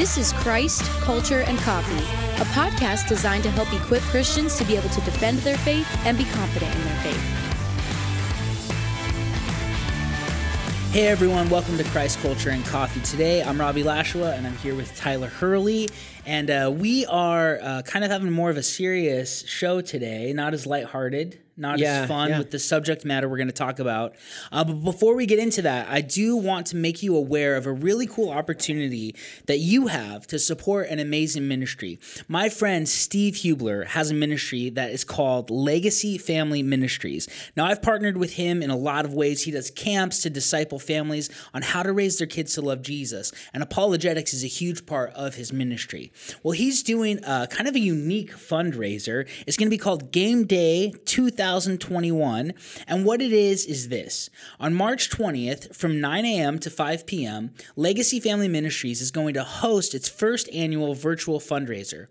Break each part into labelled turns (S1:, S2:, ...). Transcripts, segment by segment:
S1: This is Christ, Culture, and Coffee, a podcast designed to help equip Christians to be able to defend their faith and be confident in their faith.
S2: Hey everyone, welcome to Christ Culture and Coffee. Today I'm Robbie Lashua and I'm here with Tyler Hurley. And uh, we are uh, kind of having more of a serious show today, not as lighthearted, not
S3: Yeah,
S2: as fun
S3: yeah.
S2: with the subject matter we're going to talk about. Uh, but before we get into that, I do want to make you aware of a really cool opportunity that you have to support an amazing ministry. My friend Steve Hubler has a ministry that is called Legacy Family Ministries. Now, I've partnered with him in a lot of ways. He does camps to disciple families on how to raise their kids to love Jesus, and apologetics is a huge part of his ministry. Well, he's doing a, kind of a unique fundraiser. It's going to be called Game Day 2021. And what it is, is this on March 20th from 9 a.m. to 5 p.m., Legacy Family Ministries is going to host its first annual virtual fundraiser.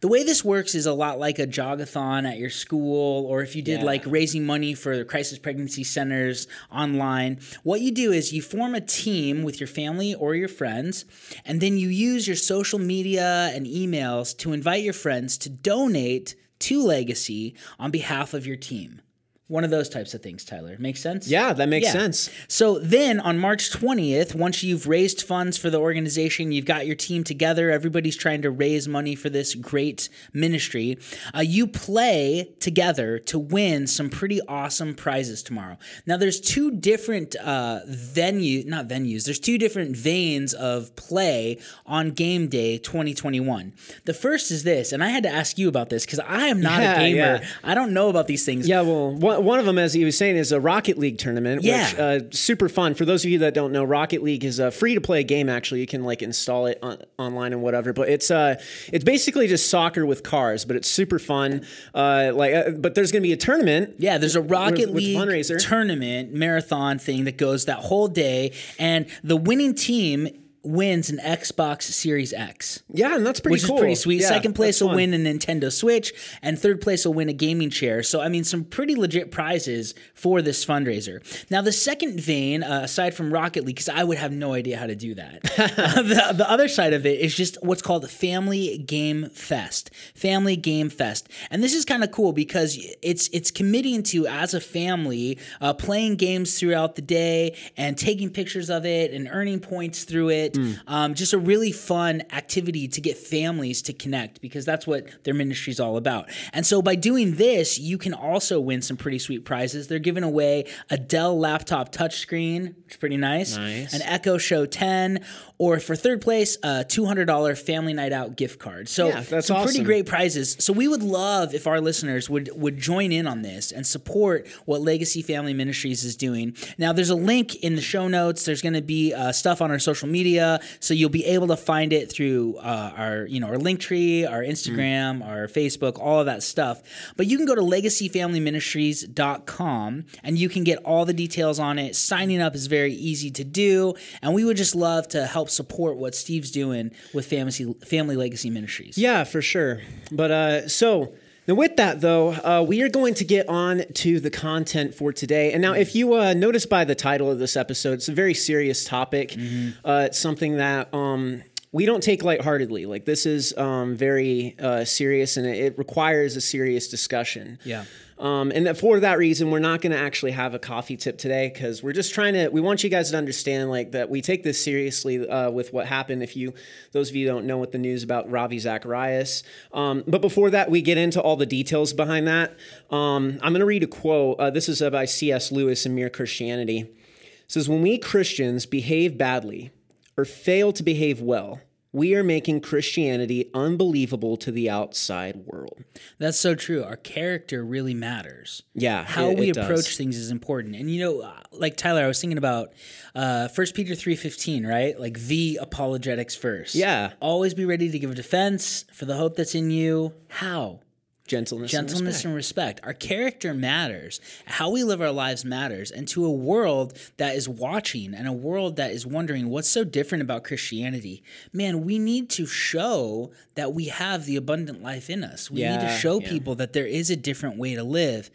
S2: The way this works is a lot like a jogathon at your school, or if you did
S3: Yeah.
S2: like raising money for the crisis pregnancy centers online. What you do is you form a team with your family or your friends, and then you use your social media and emails to invite your friends to donate to Legacy on behalf of your team. One of those types of things, Tyler. Makes sense?
S3: Yeah, that makes
S2: Yeah.
S3: sense.
S2: So then on March 20th, once you've raised funds for the organization, you've got your team together, everybody's trying to raise money for this great ministry, uh, you play together to win some pretty awesome prizes tomorrow. Now, there's two different uh, venue, not venues, there's two different veins of play on game day 2021. The first is this, and I had to ask you about this because I am not
S3: Yeah,
S2: a gamer.
S3: yeah.
S2: I don't know about these things.
S3: Yeah, well, one, one of them, as he was saying, is a Rocket League tournament.
S2: Yeah.
S3: Which, uh, super fun. For those of you that don't know, Rocket League is a free to play game. Actually, you can like install it on, online and whatever. But it's uh, it's basically just soccer with cars. But it's super fun. Uh, like, uh, but there's gonna be a tournament.
S2: Yeah, there's a Rocket
S3: With- with
S2: League
S3: fundraiser.
S2: tournament marathon thing that goes that whole day, and the winning team wins an Xbox Series X.
S3: Yeah, and that's pretty
S2: Which
S3: cool.
S2: is pretty sweet.
S3: Yeah,
S2: Second place will
S3: fun.
S2: win a Nintendo Switch, and third place will win a gaming chair. So, I mean, some pretty legit prizes for this fundraiser. Now, the second vein, uh, aside from Rocket League, because I would have no idea how to do that, uh, the, the other side of it is just what's called the Family Game Fest. Family Game Fest, and this is kind of cool because it's it's committing to as a family uh, playing games throughout the day and taking pictures of it and earning points through it. Um, just a really fun activity to get families to connect because that's what their ministry is all about. And so by doing this, you can also win some pretty sweet prizes. They're giving away a Dell laptop touchscreen, which is pretty nice.
S3: Nice.
S2: An Echo Show 10, or for third place, a $200 family night out gift card. So
S3: Yeah, that's
S2: some pretty great prizes. So we would love if our listeners would would join in on this and support what Legacy Family Ministries is doing. Now, there's a link in the show notes. There's going to be uh, stuff on our social media, so you'll be able to find it through uh, our you know our Linktree, our Instagram, our Facebook, all of that stuff. But you can go to legacyfamilyministries.com and you can get all the details on it. Signing up is very easy to do, and we would just love to help support what Steve's doing with Family Family Legacy Ministries.
S3: Yeah, for sure. But uh, so now with that though, uh, we are going to get on to the content for today. And now, if you uh, notice by the title of this episode, it's a very serious topic. Uh, it's something that. Um, we don't take lightheartedly. Like this is um, very uh, serious, and it, requires a serious discussion.
S2: Yeah.
S3: Um, and that for that reason, we're not going to actually have a coffee tip today because we're just trying to. We want you guys to understand, like that we take this seriously uh, with what happened. If you, those of you who don't know what the news about Ravi Zacharias. Um, but before that, we get into all the details behind that. Um, I'm going to read a quote. Uh, this is uh, by C.S. Lewis in Mere Christianity. It says, "When we Christians behave badly or fail to behave well." We are making Christianity unbelievable to the outside world.
S2: That's so true. Our character really matters.
S3: Yeah,
S2: how
S3: it-
S2: we
S3: it does.
S2: approach things is important. And you know, uh, like Tyler, I was thinking about uh, 1 Peter three fifteen, right? Like the apologetics first.
S3: Yeah.
S2: always be ready to give a defense for the hope that's in you. How?
S3: Gentleness, and
S2: Gentleness
S3: respect.
S2: and respect. Our character matters. How we live our lives matters. And to a world that is watching and a world that is wondering what's so different about Christianity, man, we need to show that we have the abundant life in us. We need to show
S3: yeah.
S2: people that there is a different way to live.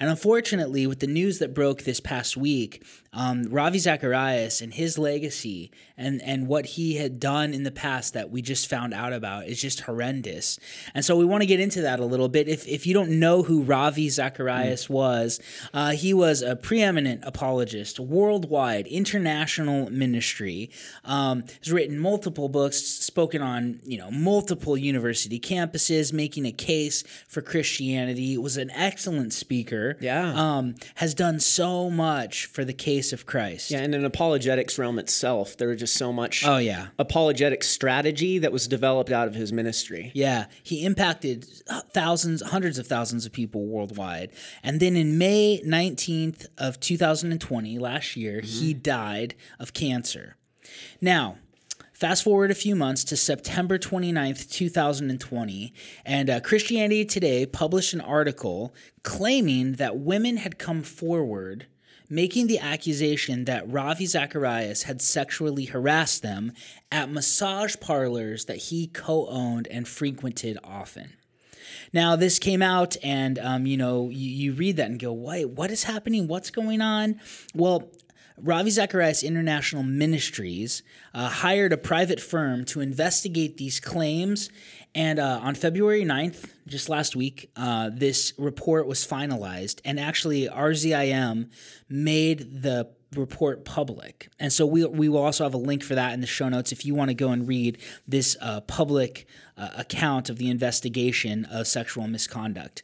S2: And unfortunately, with the news that broke this past week, um, Ravi Zacharias and his legacy and, and what he had done in the past that we just found out about is just horrendous. And so we want to get into that a little bit. If, if you don't know who Ravi Zacharias mm. was, uh, he was a preeminent apologist, worldwide, international ministry. Um, has written multiple books, spoken on you know multiple university campuses, making a case for Christianity. Was an excellent speaker.
S3: Yeah.
S2: Um, has done so much for the case of Christ.
S3: Yeah, and in apologetics realm itself, there was just so much
S2: oh yeah
S3: apologetic strategy that was developed out of his ministry.
S2: Yeah, he impacted thousands, hundreds of thousands of people worldwide. And then in May 19th of 2020, last year, mm-hmm. he died of cancer. Now, Fast forward a few months to September 29th, 2020, and uh, Christianity Today published an article claiming that women had come forward making the accusation that Ravi Zacharias had sexually harassed them at massage parlors that he co owned and frequented often. Now, this came out, and um, you know, you, you read that and go, "Wait, what is happening? What's going on?" Well, Ravi Zacharias International Ministries uh, hired a private firm to investigate these claims. And uh, on February 9th, just last week, uh, this report was finalized. And actually, RZIM made the report public. And so we, we will also have a link for that in the show notes if you want to go and read this uh, public uh, account of the investigation of sexual misconduct.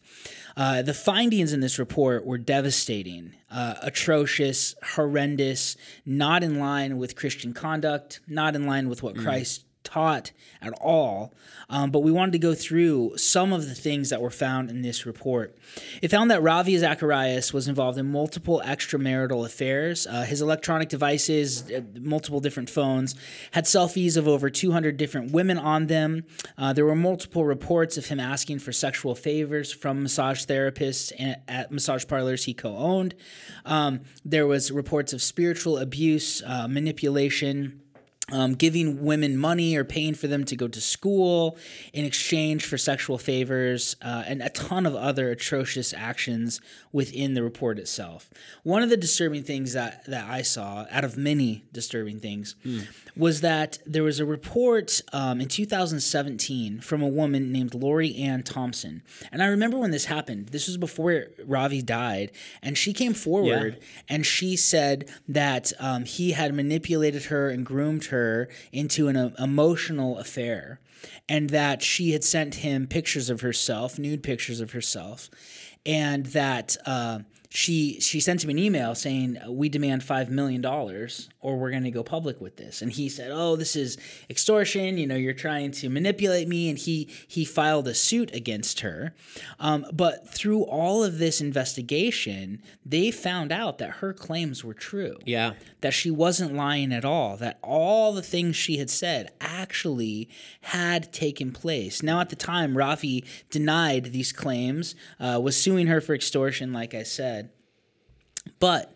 S2: Uh, the findings in this report were devastating, uh, atrocious, horrendous, not in line with Christian conduct, not in line with what mm. Christ taught at all. Um, but we wanted to go through some of the things that were found in this report. It found that Ravi Zacharias was involved in multiple extramarital affairs. Uh, his electronic devices, uh, multiple different phones, had selfies of over 200 different women on them. Uh, there were multiple reports of him asking for sexual favors from massage therapists at massage parlors he co owned. Um, there was reports of spiritual abuse, uh, manipulation um, giving women money or paying for them to go to school in exchange for sexual favors, uh, and a ton of other atrocious actions within the report itself. One of the disturbing things that, that I saw, out of many disturbing things, mm. Was that there was a report um, in 2017 from a woman named Lori Anne Thompson. And I remember when this happened, this was before Ravi died, and she came forward yeah. and she said that um, he had manipulated her and groomed her into an uh, emotional affair and that she had sent him pictures of herself, nude pictures of herself, and that uh, she she sent him an email saying we demand five million dollars or we're going to go public with this. And he said oh this is extortion. You know you're trying to manipulate me. And he he filed a suit against her. Um, but through all of this investigation they found out that her claims were true.
S3: Yeah.
S2: That she wasn't lying at all. That all the things she had said actually had taken place. Now at the time Ravi denied these claims uh, was suing her for extortion like i said but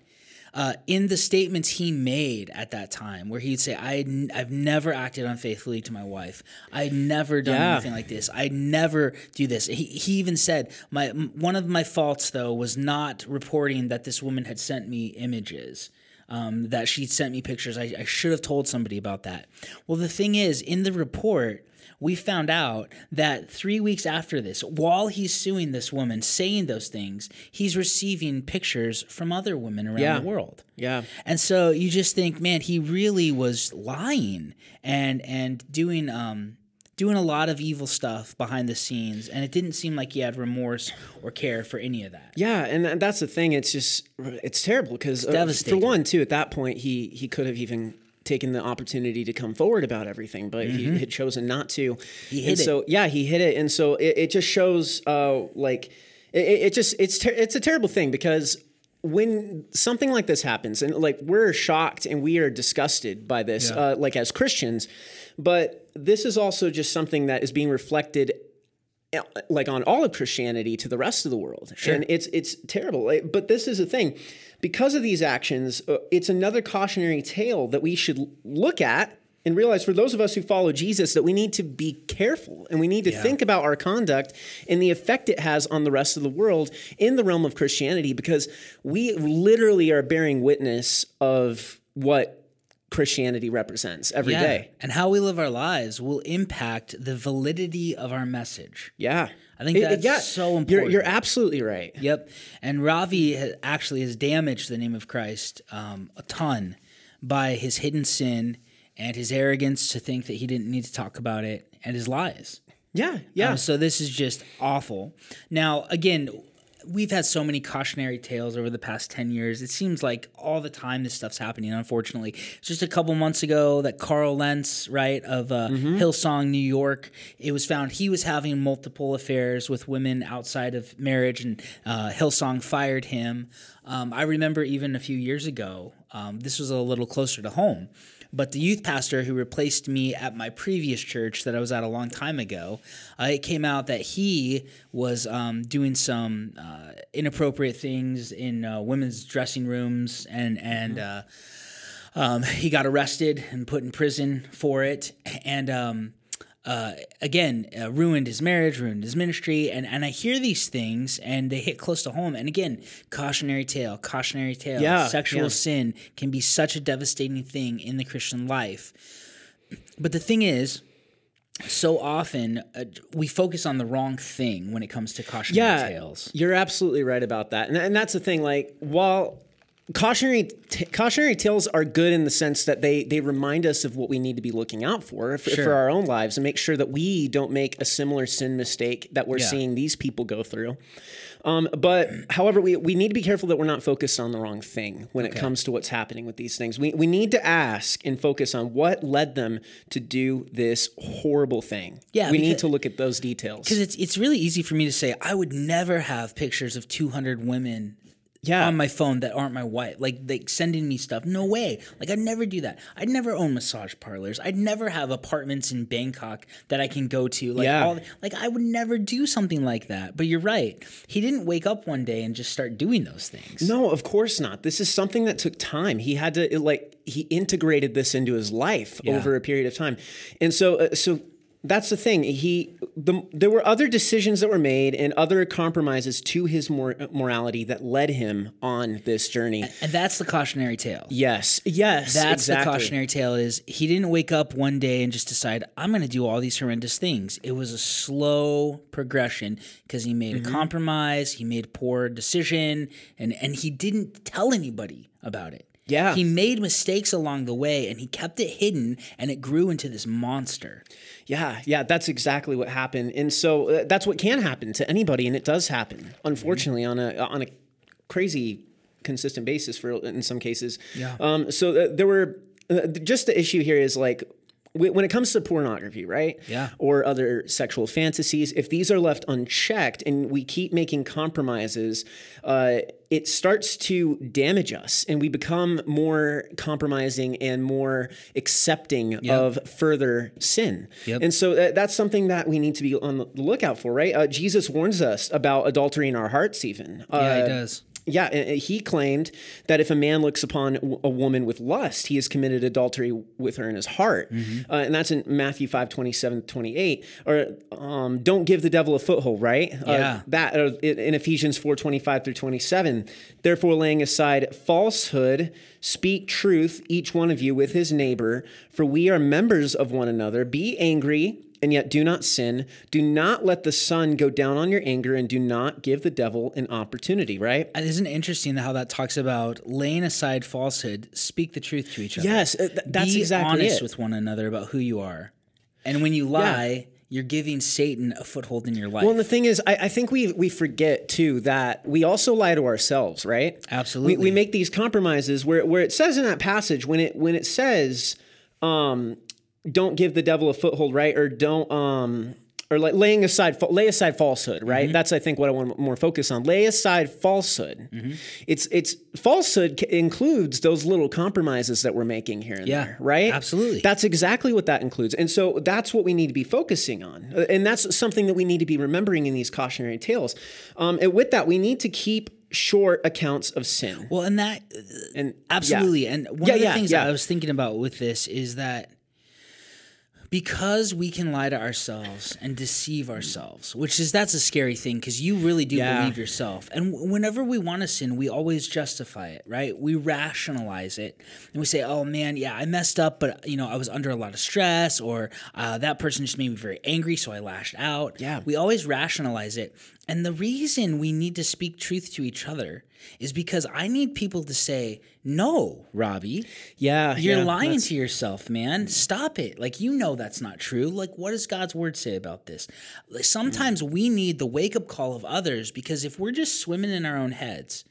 S2: uh, in the statements he made at that time, where he'd say, I n- I've never acted unfaithfully to my wife. I'd never done yeah. anything like this. I'd never do this. He, he even said, my one of my faults, though, was not reporting that this woman had sent me images. Um, that she sent me pictures. I, I should have told somebody about that. Well, the thing is, in the report, we found out that three weeks after this, while he's suing this woman, saying those things, he's receiving pictures from other women around
S3: yeah.
S2: the world.
S3: Yeah.
S2: And so you just think, man, he really was lying and and doing um doing a lot of evil stuff behind the scenes and it didn't seem like he had remorse or care for any of that
S3: yeah and that's the thing it's just it's terrible because uh, for one too at that point he he could have even taken the opportunity to come forward about everything, but mm-hmm. he had chosen not to.
S2: He hit
S3: and
S2: it.
S3: So yeah, he hit it, and so it, it just shows uh, like it, it, just it's ter- it's a terrible thing because when something like this happens, and like we're shocked and we are disgusted by this, yeah. uh, like as Christians, but this is also just something that is being reflected uh, like on all of Christianity to the rest of the world.
S2: Sure.
S3: And it's it's terrible. But this is the thing because of these actions, uh, it's another cautionary tale that we should look at and realize for those of us who follow Jesus that we need to be careful and we need to
S2: Yeah.
S3: think about our conduct and the effect it has on the rest of the world in the realm of Christianity because we literally are bearing witness of what Christianity represents every day.
S2: And how we live our lives will impact the validity of our message.
S3: Yeah.
S2: I think that's so
S3: You're,
S2: important.
S3: you're absolutely right.
S2: Yep. And Ravi ha- actually has damaged the name of Christ um, a ton by his hidden sin and his arrogance to think that he didn't need to talk about it and his lies.
S3: Yeah. Yeah.
S2: Um, so this is just awful. Now, again, we've had so many cautionary tales over the past 10 years. It seems like all the time this stuff's happening, unfortunately. Just a couple months ago that Carl Lentz, right, of uh, Hillsong, New York, it was found he was having multiple affairs with women outside of marriage, and uh, Hillsong fired him. Um, I remember even a few years ago, um, this was a little closer to home. But the youth pastor who replaced me at my previous church that I was at a long time ago, uh, it came out that he was um, doing some uh, inappropriate things in uh, women's dressing rooms, and and uh, um, he got arrested and put in prison for it. And um, uh, again, uh, ruined his marriage, ruined his ministry, and and I hear these things, and they hit close to home. And again, cautionary tale, cautionary tale.
S3: Yeah,
S2: sexual
S3: yeah.
S2: sin can be such a devastating thing in the Christian life. But the thing is, so often uh, we focus on the wrong thing when it comes to cautionary
S3: yeah,
S2: tales.
S3: You're absolutely right about that, and, and that's the thing. Like, while cautionary t- cautionary tales are good in the sense that they they remind us of what we need to be looking out for for,
S2: Sure.
S3: for our own lives and make sure that we don't make a similar sin mistake that we're
S2: Yeah.
S3: seeing these people go through. Um, but however, we, we need to be careful that we're not focused on the wrong thing when it comes to what's happening with these things. We, we need to ask and focus on what led them to do this horrible thing.
S2: Yeah,
S3: we need to look at those details.
S2: Because it's it's really easy for me to say I would never have pictures of 200 women
S3: Yeah.
S2: on my phone that aren't my wife, like like sending me stuff. No way. Like I'd never do that. I'd never own massage parlors. I'd never have apartments in Bangkok that I can go to. Like
S3: Yeah.
S2: all, like I would never do something like that. But you're right. He didn't wake up one day and just start doing those things.
S3: No, of course not. This is something that took time. He had to it, like he integrated this into his life
S2: Yeah.
S3: over a period of time, and so uh, so that's the thing. He the there were other decisions that were made and other compromises to his mor- morality that led him on this journey.
S2: And that's the cautionary tale.
S3: Yes, yes,
S2: That's
S3: exactly.
S2: the cautionary tale is he didn't wake up one day and just decide I'm going to do all these horrendous things. It was a slow progression because he made
S3: Mm-hmm.
S2: a compromise, he made a poor decision and and he didn't tell anybody about it.
S3: Yeah.
S2: He made mistakes along the way and he kept it hidden and it grew into this monster.
S3: Yeah, yeah, that's exactly what happened, and so uh, that's what can happen to anybody, and it does happen, unfortunately, on a on a crazy consistent basis for in some cases.
S2: Yeah.
S3: Um. So uh, there were uh, just the issue here is like. Wh- When it comes to pornography, right?
S2: Yeah.
S3: Or other sexual fantasies, if these are left unchecked and we keep making compromises, uh, it starts to damage us and we become more compromising and more accepting of further sin.
S2: Yep.
S3: And so uh, that's something that we need to be on the lookout for, right? Uh, Jesus warns us about adultery in our hearts, even.
S2: Yeah,
S3: Uh,
S2: he does.
S3: Yeah, he claimed that if a man looks upon a woman with lust, he has committed adultery with her in his heart.
S2: Mm-hmm.
S3: Uh, and that's in Matthew 5, 27, 28. Or um, don't give the devil a foothold, right? Uh,
S2: Yeah.
S3: that uh, in in Ephesians 4, 25 through 27. Therefore, laying aside falsehood, speak truth, each one of you with his neighbor, for we are members of one another. Be angry and yet do not sin. Do not let the sun go down on your anger, and do not give the devil an opportunity, right?
S2: And Isn't it interesting how that talks about laying aside falsehood, speak the truth to each other?
S3: Yes, uh, th- that's
S2: Be
S3: exactly
S2: honest
S3: it.
S2: with one another about who you are. And when you lie, you're giving Satan a foothold in your life.
S3: Well, and the thing is, I, I think we we forget too that we also lie to ourselves, right?
S2: Absolutely.
S3: We, we make these compromises where where it says in that passage when it when it says, um, "Don't give the devil a foothold," right? Or don't um. Or like laying aside, lay aside falsehood, right? That's I think what I want to more focus on. Lay aside falsehood. It's it's falsehood includes those little compromises that we're making here and
S2: Yeah,
S3: there, right?
S2: absolutely.
S3: That's exactly what that includes. And so that's what we need to be focusing on. Uh, And that's something that we need to be remembering in these cautionary tales. Um, and with that, we need to keep short accounts of sin.
S2: well, and that
S3: And
S2: Absolutely. And one
S3: Yeah,
S2: of the
S3: yeah,
S2: things
S3: yeah.
S2: that I was thinking about with this is that because we can lie to ourselves and deceive ourselves which is that's a scary thing because you really do
S3: Yeah.
S2: believe yourself and w- whenever we want to sin we always justify it right we rationalize it and we say oh man yeah i messed up but you know i was under a lot of stress or uh, that person just made me very angry so i lashed out
S3: Yeah.
S2: we always rationalize it and the reason we need to speak truth to each other is because i need people to say no robbie
S3: Yeah,
S2: you're
S3: yeah,
S2: lying
S3: that's-
S2: to yourself, man. Stop it. Like, you know that's not true. Like, what does God's word say about this? Like, sometimes we need the wake up call of others because if we're just swimming in our own heads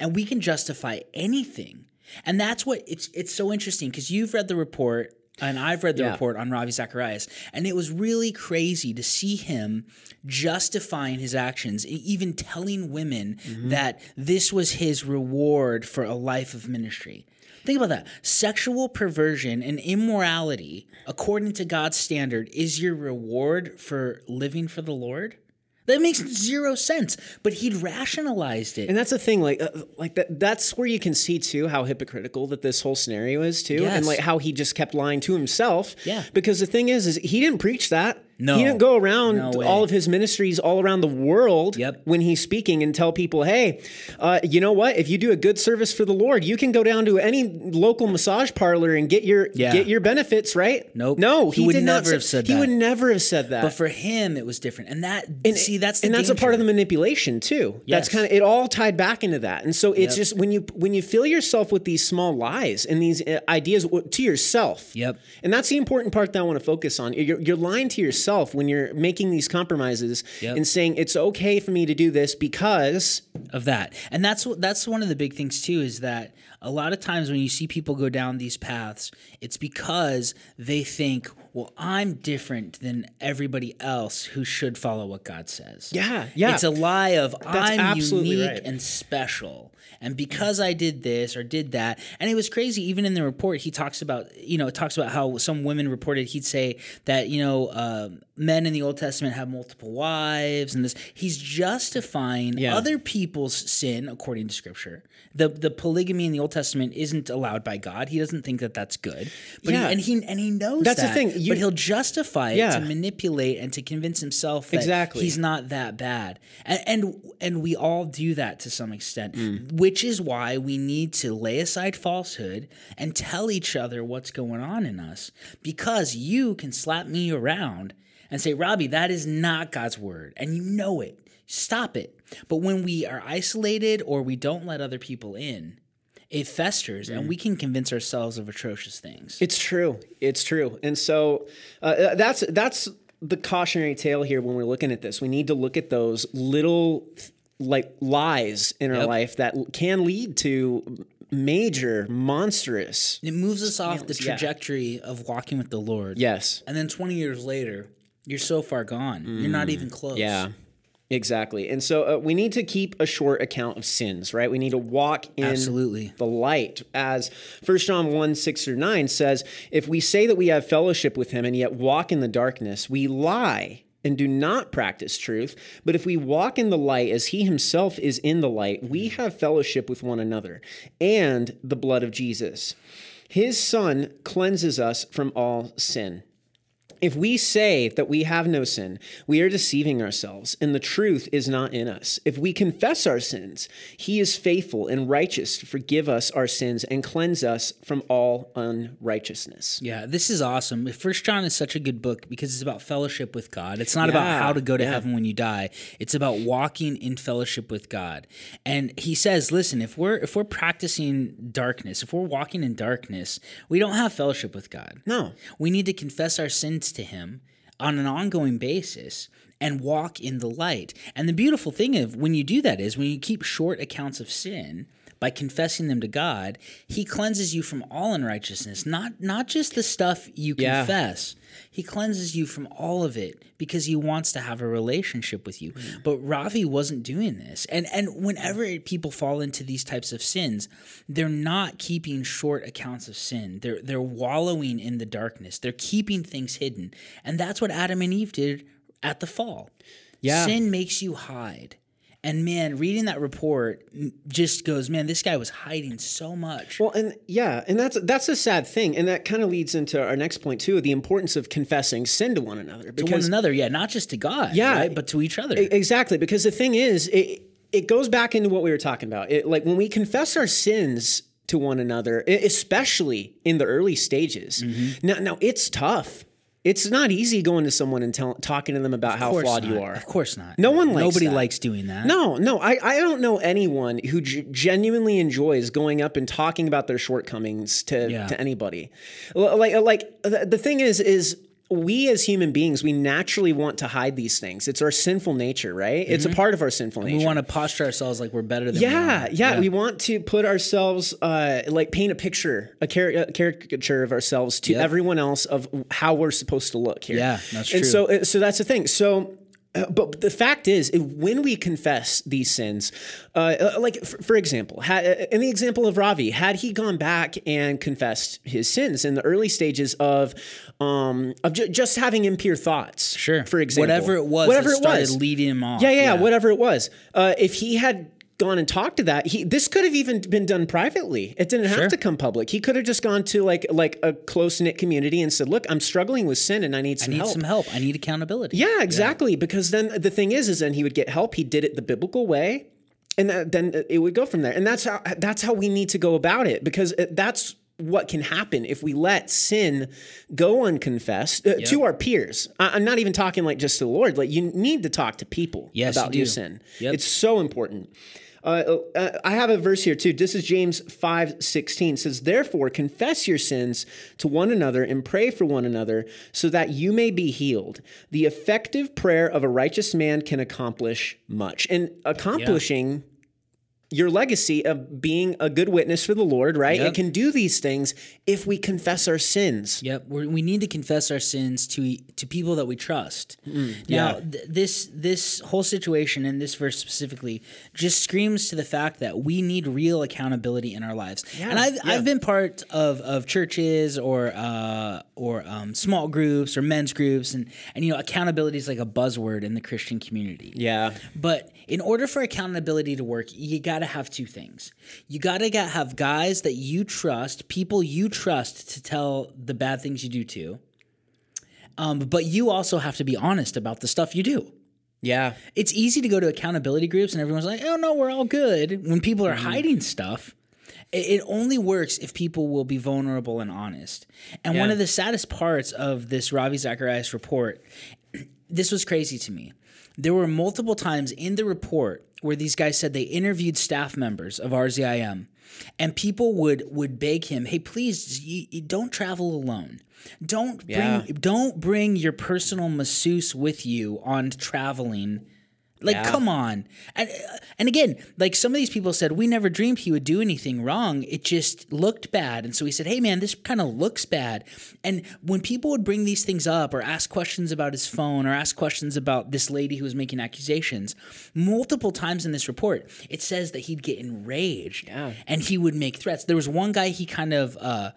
S2: and we can justify anything, and that's what it's it's so interesting because you've read the report and I've read the
S3: Yeah.
S2: report on Ravi Zacharias, and it was really crazy to see him justifying his actions, even telling women
S3: Mm-hmm.
S2: that this was his reward for a life of ministry. Think about that. Sexual perversion and immorality, according to God's standard, is your reward for living for the Lord? That makes zero sense. But he'd rationalized it.
S3: And that's the thing, like, uh, like that. That's where you can see too how hypocritical that this whole scenario is too,
S2: Yes.
S3: and like how he just kept lying to himself.
S2: Yeah.
S3: Because the thing is, is he didn't preach that.
S2: No.
S3: he didn't go around
S2: No
S3: all of his ministries all around the world.
S2: Yep.
S3: When he's speaking and tell people, hey, uh, you know what? If you do a good service for the Lord, you can go down to any local massage parlor and get your
S2: Yeah.
S3: get your benefits. Right?
S2: Nope.
S3: No,
S2: He
S3: he,
S2: would
S3: did
S2: never
S3: say-
S2: have said
S3: He
S2: that.
S3: would never have said that.
S2: but for him, it was different. And that,
S3: And-
S2: see, that's the
S3: and that's a part of the manipulation too.
S2: Yes.
S3: That's kind of it. All tied back into that, and so it's
S2: Yep.
S3: just when you when you fill yourself with these small lies and these uh, ideas to yourself.
S2: Yep.
S3: And that's the important part that I want to focus on. You're, you're lying to yourself when you're making these compromises
S2: Yep.
S3: and saying it's okay for me to do this because
S2: of that. And that's that's one of the big things too is that a lot of times when you see people go down these paths, it's because they think, well, I'm different than everybody else who should follow what God says.
S3: Yeah, yeah.
S2: It's a lie of I'm
S3: absolutely
S2: unique
S3: right.
S2: and special. And because I did this or did that, and it was crazy. Even in the report, he talks about, you know, it talks about how some women reported he'd say that, you know, uh, men in the Old Testament have multiple wives, and this. He's justifying
S3: Yeah.
S2: other people's sin according to Scripture. The the polygamy in the Old Testament isn't allowed by God. He doesn't think that that's good. But
S3: Yeah.
S2: he, and he and he knows
S3: That's the thing, you-
S2: but he'll justify it
S3: Yeah.
S2: to manipulate and to convince himself that
S3: Exactly.
S2: he's not that bad. And, and and we all do that to some extent,
S3: Mm.
S2: which is why we need to lay aside falsehood and tell each other what's going on in us. Because you can slap me around and say, Robbie, that is not God's word, and you know it. Stop it. But when we are isolated or we don't let other people in, it festers
S3: Mm.
S2: and we can convince ourselves of atrocious things.
S3: It's true. It's true. And so uh, that's that's the cautionary tale here when we're looking at this. We need to look at those little like lies in our
S2: Yep.
S3: life that can lead to major monstrous.
S2: It moves us off the
S3: Scales, yeah.
S2: trajectory of walking with the Lord.
S3: Yes.
S2: And then 20 years later, you're so far gone. You're not even close.
S3: Mm. Yeah. Exactly. And so uh, we need to keep a short account of sins, right? We need to walk in
S2: Absolutely.
S3: the light. As 1 John 1 6 through 9 says, if we say that we have fellowship with him and yet walk in the darkness, we lie and do not practice truth. But if we walk in the light as he himself is in the light, we have fellowship with one another and the blood of Jesus. His son cleanses us from all sin. If we say that we have no sin, we are deceiving ourselves, and the truth is not in us. If we confess our sins, he is faithful and righteous to forgive us our sins and cleanse us from all unrighteousness.
S2: Yeah, this is awesome. First John is such a good book because it's about fellowship with God. It's not about how to go to
S3: yeah.
S2: heaven when you die. It's about walking in fellowship with God. And he says, listen, if we're if we're practicing darkness, if we're walking in darkness, we don't have fellowship with God.
S3: No.
S2: We need to confess our sins to him on an ongoing basis and walk in the light. And the beautiful thing of when you do that is when you keep short accounts of sin by confessing them to God, he cleanses you from all unrighteousness, not not just the stuff you
S3: Yeah.
S2: confess. He cleanses you from all of it because he wants to have a relationship with you. Mm. But Ravi wasn't doing this. And and whenever people fall into these types of sins, they're not keeping short accounts of sin. They're they're wallowing in the darkness. They're keeping things hidden. And that's what Adam and Eve did at the fall.
S3: Yeah.
S2: Sin makes you hide. And man, reading that report just goes, man, this guy was hiding so much.
S3: Well, and yeah, and that's that's a sad thing, and that kind of leads into our next point too: the importance of confessing sin to one another.
S2: to one another, yeah, not just to God,
S3: Yeah.
S2: right, but to each other.
S3: Exactly, because the thing is, it it goes back into what we were talking about. It, like when we confess our sins to one another, especially in the early stages.
S2: Mm-hmm.
S3: Now, now it's tough. It's not easy going to someone and tell, talking to them about how flawed
S2: not.
S3: you are.
S2: Of course not.
S3: No one likes
S2: Nobody
S3: that.
S2: likes doing that.
S3: No, no, I, I don't know anyone who g- genuinely enjoys going up and talking about their shortcomings to,
S2: Yeah.
S3: to anybody. Like, like the, the thing is, is we as human beings, we naturally want to hide these things. It's our sinful nature, right? It's a part of our sinful nature.
S2: Mm-hmm. We want to posture ourselves like we're better than we
S3: yeah,
S2: are.
S3: yeah, We want to put ourselves, uh, like, paint a picture, a, car- a caricature of ourselves to
S2: Yep.
S3: everyone else of how we're supposed to look here.
S2: Yeah, that's true.
S3: And so, uh, so that's the thing. So. Uh, but the fact is, when we confess these sins, uh, uh, like for, for example, had, uh, in the example of Ravi, had he gone back and confessed his sins in the early stages of, um, of ju- just having impure thoughts,
S2: Sure.
S3: for example,
S2: Whatever it was
S3: whatever
S2: that
S3: it
S2: started
S3: was,
S2: leading him off.
S3: yeah, yeah,
S2: Yeah.
S3: whatever it was. Uh, if he had gone and talked to that, he this could have even been done privately. It didn't have
S2: Sure.
S3: to come public. He could have just gone to like like a close knit community and said, "Look, I'm struggling with sin and I need some help.
S2: I need
S3: help."
S2: some help. I need accountability.
S3: Yeah, exactly. Because then the thing is, is then he would get help. He did it the biblical way, and uh, then it would go from there. And that's how that's how we need to go about it. Because it, that's what can happen if we let sin go unconfessed uh, to our peers. I, I'm not even talking like just to the Lord. Like you need to talk to people
S2: Yes,
S3: about
S2: you
S3: your sin.
S2: Yep.
S3: It's so important. Uh, uh, I have a verse here too. This is James five sixteen. says, Therefore, confess your sins to one another and pray for one another so that you may be healed. The effective prayer of a righteous man can accomplish much. And accomplishing your legacy of being a good witness for the Lord, right?
S2: Yep.
S3: It can do these things if we confess our sins.
S2: Yep, We're, we need to confess our sins to to people that we trust. now,
S3: Mm, yeah.
S2: th- this this whole situation and this verse specifically just screams to the fact that we need real accountability in our lives. and I've
S3: yeah.
S2: I've been part of of churches or uh, or um, small groups or men's groups, and and you know accountability is like a buzzword in the Christian community.
S3: Yeah.
S2: But in order for accountability to work, you got to have two things. You got to have guys that you trust, people you trust to tell the bad things you do to. Um, but you also have to be honest about the stuff you do.
S3: Yeah.
S2: It's easy to go to accountability groups and everyone's like, oh no, we're all good. When people are hiding stuff, it, it only works if people will be vulnerable and honest. And one of the saddest parts of this Ravi Zacharias report, this was crazy to me. There were multiple times in the report where these guys said they interviewed staff members of RZIM, and people would would beg him, "Hey, please, you, you don't travel alone. Don't
S3: Yeah.
S2: bring don't bring your personal masseuse with you on traveling." Like,
S3: Yeah.
S2: come on. And uh, and again, like some of these people said, we never dreamed he would do anything wrong. It just looked bad. And so he said, hey, man, this kind of looks bad. And when people would bring these things up or ask questions about his phone or ask questions about this lady who was making accusations, multiple times in this report, it says that he'd get enraged
S3: Yeah.
S2: and he would make threats. There was one guy he kind of, uh,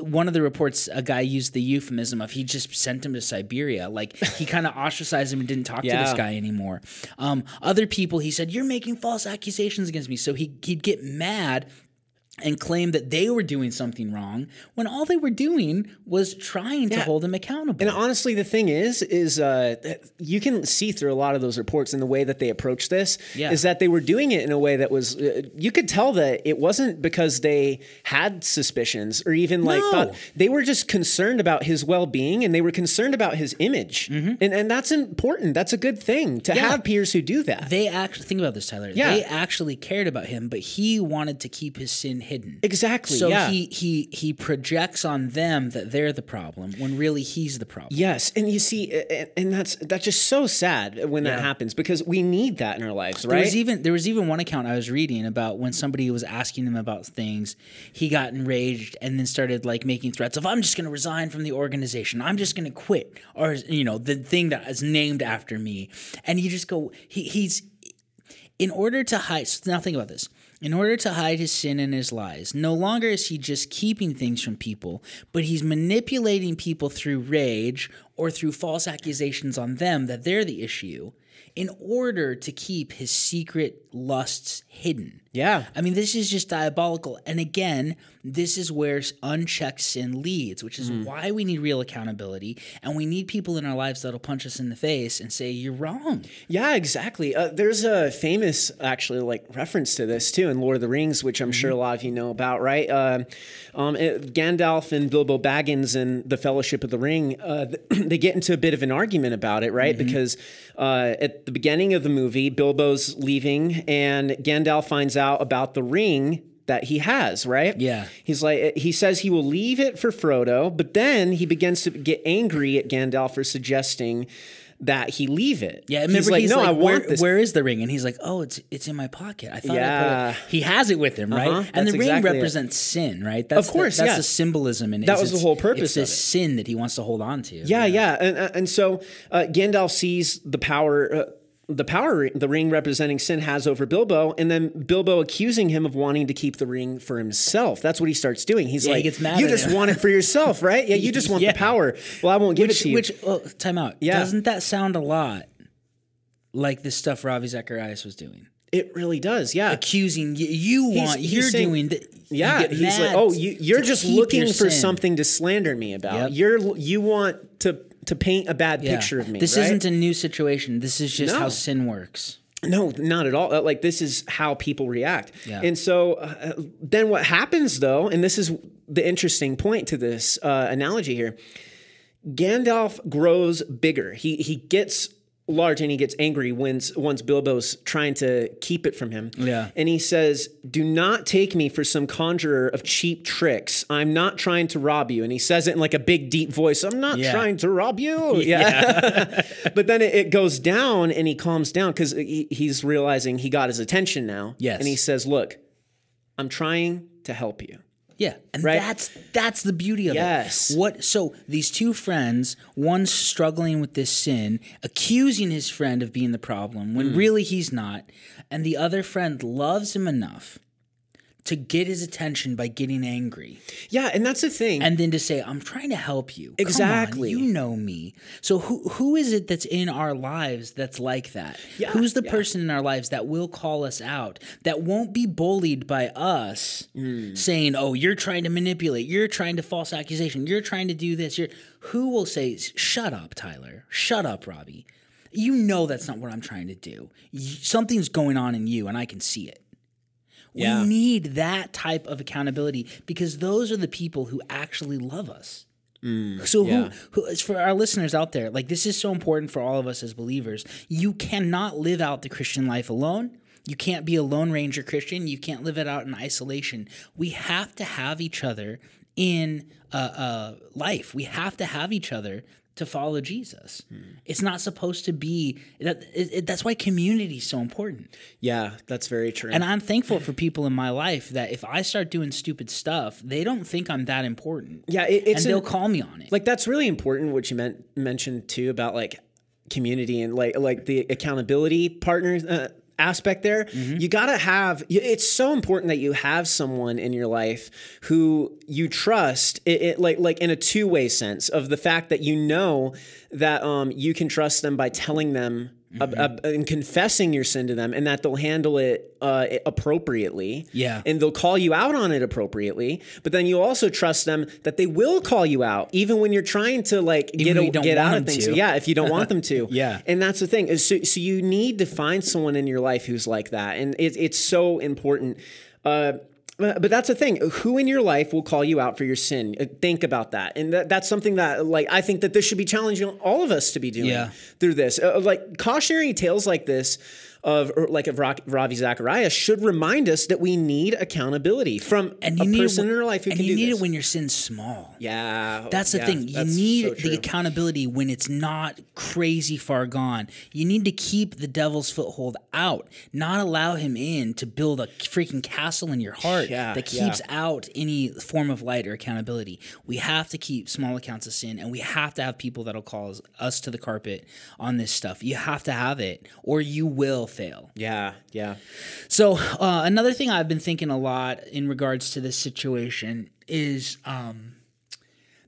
S2: one of the reports, a guy used the euphemism of he just sent him to Siberia. Like he kind of ostracized him and didn't talk to this guy anymore. Um, Um, other people, he said, "You're making false accusations against me." So he he'd get mad and claim that they were doing something wrong when all they were doing was trying to hold him accountable.
S3: And honestly, the thing is, is uh, you can see through a lot of those reports in the way that they approach this.
S2: Yeah.
S3: Is that they were doing it in a way that was uh, you could tell that it wasn't because they had suspicions or even like
S2: No.
S3: thought they were just concerned about his well being and they were concerned about his image, and and that's important. That's a good thing to
S2: Mm-hmm. Yeah.
S3: have peers who do that.
S2: they actually think about this, Tyler.
S3: Yeah.
S2: They actually cared about him, but he wanted to keep his sin hidden.
S3: exactly.
S2: So
S3: yeah.
S2: he he he projects on them that they're the problem when really he's the problem.
S3: Yes, and you see, and, and that's that's just so sad when that happens because we need that in our lives, right?
S2: There was even there was even one account I was reading about when somebody was asking him about things, he got enraged and then started like making threats of I'm just going to resign from the organization. I'm just going to quit or you know, the thing that is named after me. And you just go he, he's in order to hide so now think about this. In order to hide his sin and his lies, no longer is he just keeping things from people, but he's manipulating people through rage or through false accusations on them that they're the issue. in order to keep his secret lusts hidden.
S3: Yeah.
S2: I mean, this is just diabolical. And again, this is where unchecked sin leads, which is why we need real accountability. And we need people in our lives that'll punch us in the face and say, You're wrong.
S3: Yeah, exactly. Uh, there's a famous, actually, like reference to this too in Lord of the Rings, which I'm sure a lot of you know about, right? Uh, um, it- Gandalf and Bilbo Baggins and the Fellowship of the Ring, uh, they get into a bit of an argument about it, right? Because uh, at the beginning of the movie, Bilbo's leaving, and Gandalf finds out about the ring that he has, right?
S2: Yeah.
S3: He's like, he says he will leave it for Frodo, but then he begins to get angry at Gandalf for suggesting that he leave it.
S2: Yeah, remember
S3: he's like, no, I
S2: where,
S3: want this.
S2: Where is the ring? And he's like, oh, it's it's in my pocket. I thought I
S3: Yeah.
S2: put it. He has it with him, right?
S3: Uh-huh,
S2: And the ring
S3: exactly it.
S2: represents sin, right? That's
S3: Of course,
S2: the, that's
S3: yeah.
S2: the symbolism in it.
S3: That was the whole purpose
S2: It's
S3: of
S2: this
S3: it.
S2: sin that he wants to hold on to.
S3: Yeah, yeah, and uh, and so uh, Gandalf sees the power. Uh, the power the ring representing sin has over Bilbo, and then Bilbo accusing him of wanting to keep the ring for himself. That's what he starts doing. He's
S2: Yeah, he
S3: like,
S2: gets mad
S3: "You just
S2: him."
S3: want it for yourself, right? Yeah, you just want
S2: Yeah.
S3: the power. Well, I won't give
S2: Which
S3: it to you."
S2: which oh, time out.
S3: Yeah.
S2: Doesn't that sound a lot like the stuff Ravi Zacharias was doing?
S3: it really does. Yeah,
S2: Accusing you, you want
S3: he's
S2: you're
S3: saying-
S2: doing that.
S3: Yeah, he's like, oh, you, you're just looking for something to slander me about.
S2: Yep.
S3: You're you want to to paint a bad picture of me.
S2: This
S3: right?
S2: isn't a new situation. This is just
S3: No.
S2: how sin works.
S3: No, not at all. Uh, Like this is how people react.
S2: Yeah.
S3: And so uh, then what happens though, and this is the interesting point to this uh, analogy here. Gandalf grows bigger. He he gets large and he gets angry when once Bilbo's trying to keep it from him.
S2: Yeah.
S3: And he says, "Do not take me for some conjurer of cheap tricks. I'm not trying to rob you." And he says it in like a big deep voice. I'm not
S2: Yeah.
S3: trying to rob you. Yeah. but then it, it goes down and he calms down because he, he's realizing he got his attention now.
S2: Yes.
S3: And he says, Look, I'm trying to help you.
S2: Yeah, and
S3: Right?
S2: that's that's the beauty of
S3: Yes.
S2: it. What so these two friends, one struggling with this sin, accusing his friend of being the problem when
S3: Mm.
S2: really he's not, and the other friend loves him enough to get his attention by getting angry.
S3: Yeah, and that's the thing.
S2: And then to say, I'm trying to help you. Come on,
S3: Exactly.
S2: you know me. So who who is it that's in our lives that's like that?
S3: Yeah,
S2: Who's the
S3: yeah.
S2: person in our lives that will call us out, that won't be bullied by us
S3: Hmm.
S2: saying, Oh, you're trying to manipulate, you're trying to false accusation, you're trying to do this. You're who will say, Shut up, Tyler. Shut up, Robbie. You know that's not what I'm trying to do. Something's going on in you, and I can see it.
S3: Yeah.
S2: We need that type of accountability because those are the people who actually love us. so
S3: Mm, yeah.
S2: who, who for our listeners out there, like this is so important for all of us as believers. You cannot live out the Christian life alone. You can't be a lone ranger Christian. You can't live it out in isolation. We have to have each other in uh, uh, life. We have to have each other to follow Jesus.
S3: Hmm.
S2: It's not supposed to be that. It, it- that's why community is so important.
S3: yeah, that's very true.
S2: And I'm thankful for people in my life that if I start doing stupid stuff, they don't think I'm that important.
S3: yeah, it, it's
S2: and they'll
S3: an-
S2: call me on it.
S3: like that's really important what you meant mentioned too about like community and like like the accountability partners uh, aspect there
S2: Mm-hmm.
S3: you got to have it's so important that you have someone in your life who you trust it, it like like in a two-way sense of the fact that you know that um you can trust them by telling them
S2: Mm-hmm.
S3: ab- and confessing your sin to them and that they'll handle it uh, appropriately
S2: Yeah.
S3: and they'll call you out on it appropriately but then you also trust them that they will call you out even when you're trying to like get, a, get out of things
S2: to.
S3: yeah if you don't want them to
S2: Yeah.
S3: and that's the thing so, so you need to find someone in your life who's like that and it, it's so important uh, but but that's the thing. Who in your life will call you out for your sin? Uh, Think about that, and that, that's something that, like, I think that this should be challenging all of us to be doing
S2: Yeah.
S3: through this. Uh, like cautionary tales like this of like of Ravi Zacharias should remind us that we need accountability from
S2: and
S3: a
S2: you need
S3: person
S2: it,
S3: in our life who
S2: and
S3: can
S2: you
S3: do
S2: need
S3: this.
S2: it when your sin's small.
S3: yeah,
S2: That's the
S3: yeah,
S2: thing. You need
S3: so
S2: the accountability when it's not crazy far gone. You need to keep the devil's foothold out, not allow him in to build a freaking castle in your heart
S3: Yeah,
S2: that
S3: yeah.
S2: keeps out any form of light or accountability. We have to keep small accounts of sin and we have to have people that'll call us to the carpet on this stuff. You have to have it or you will fail.
S3: Yeah, yeah.
S2: So uh, another thing I've been thinking a lot in regards to this situation is um,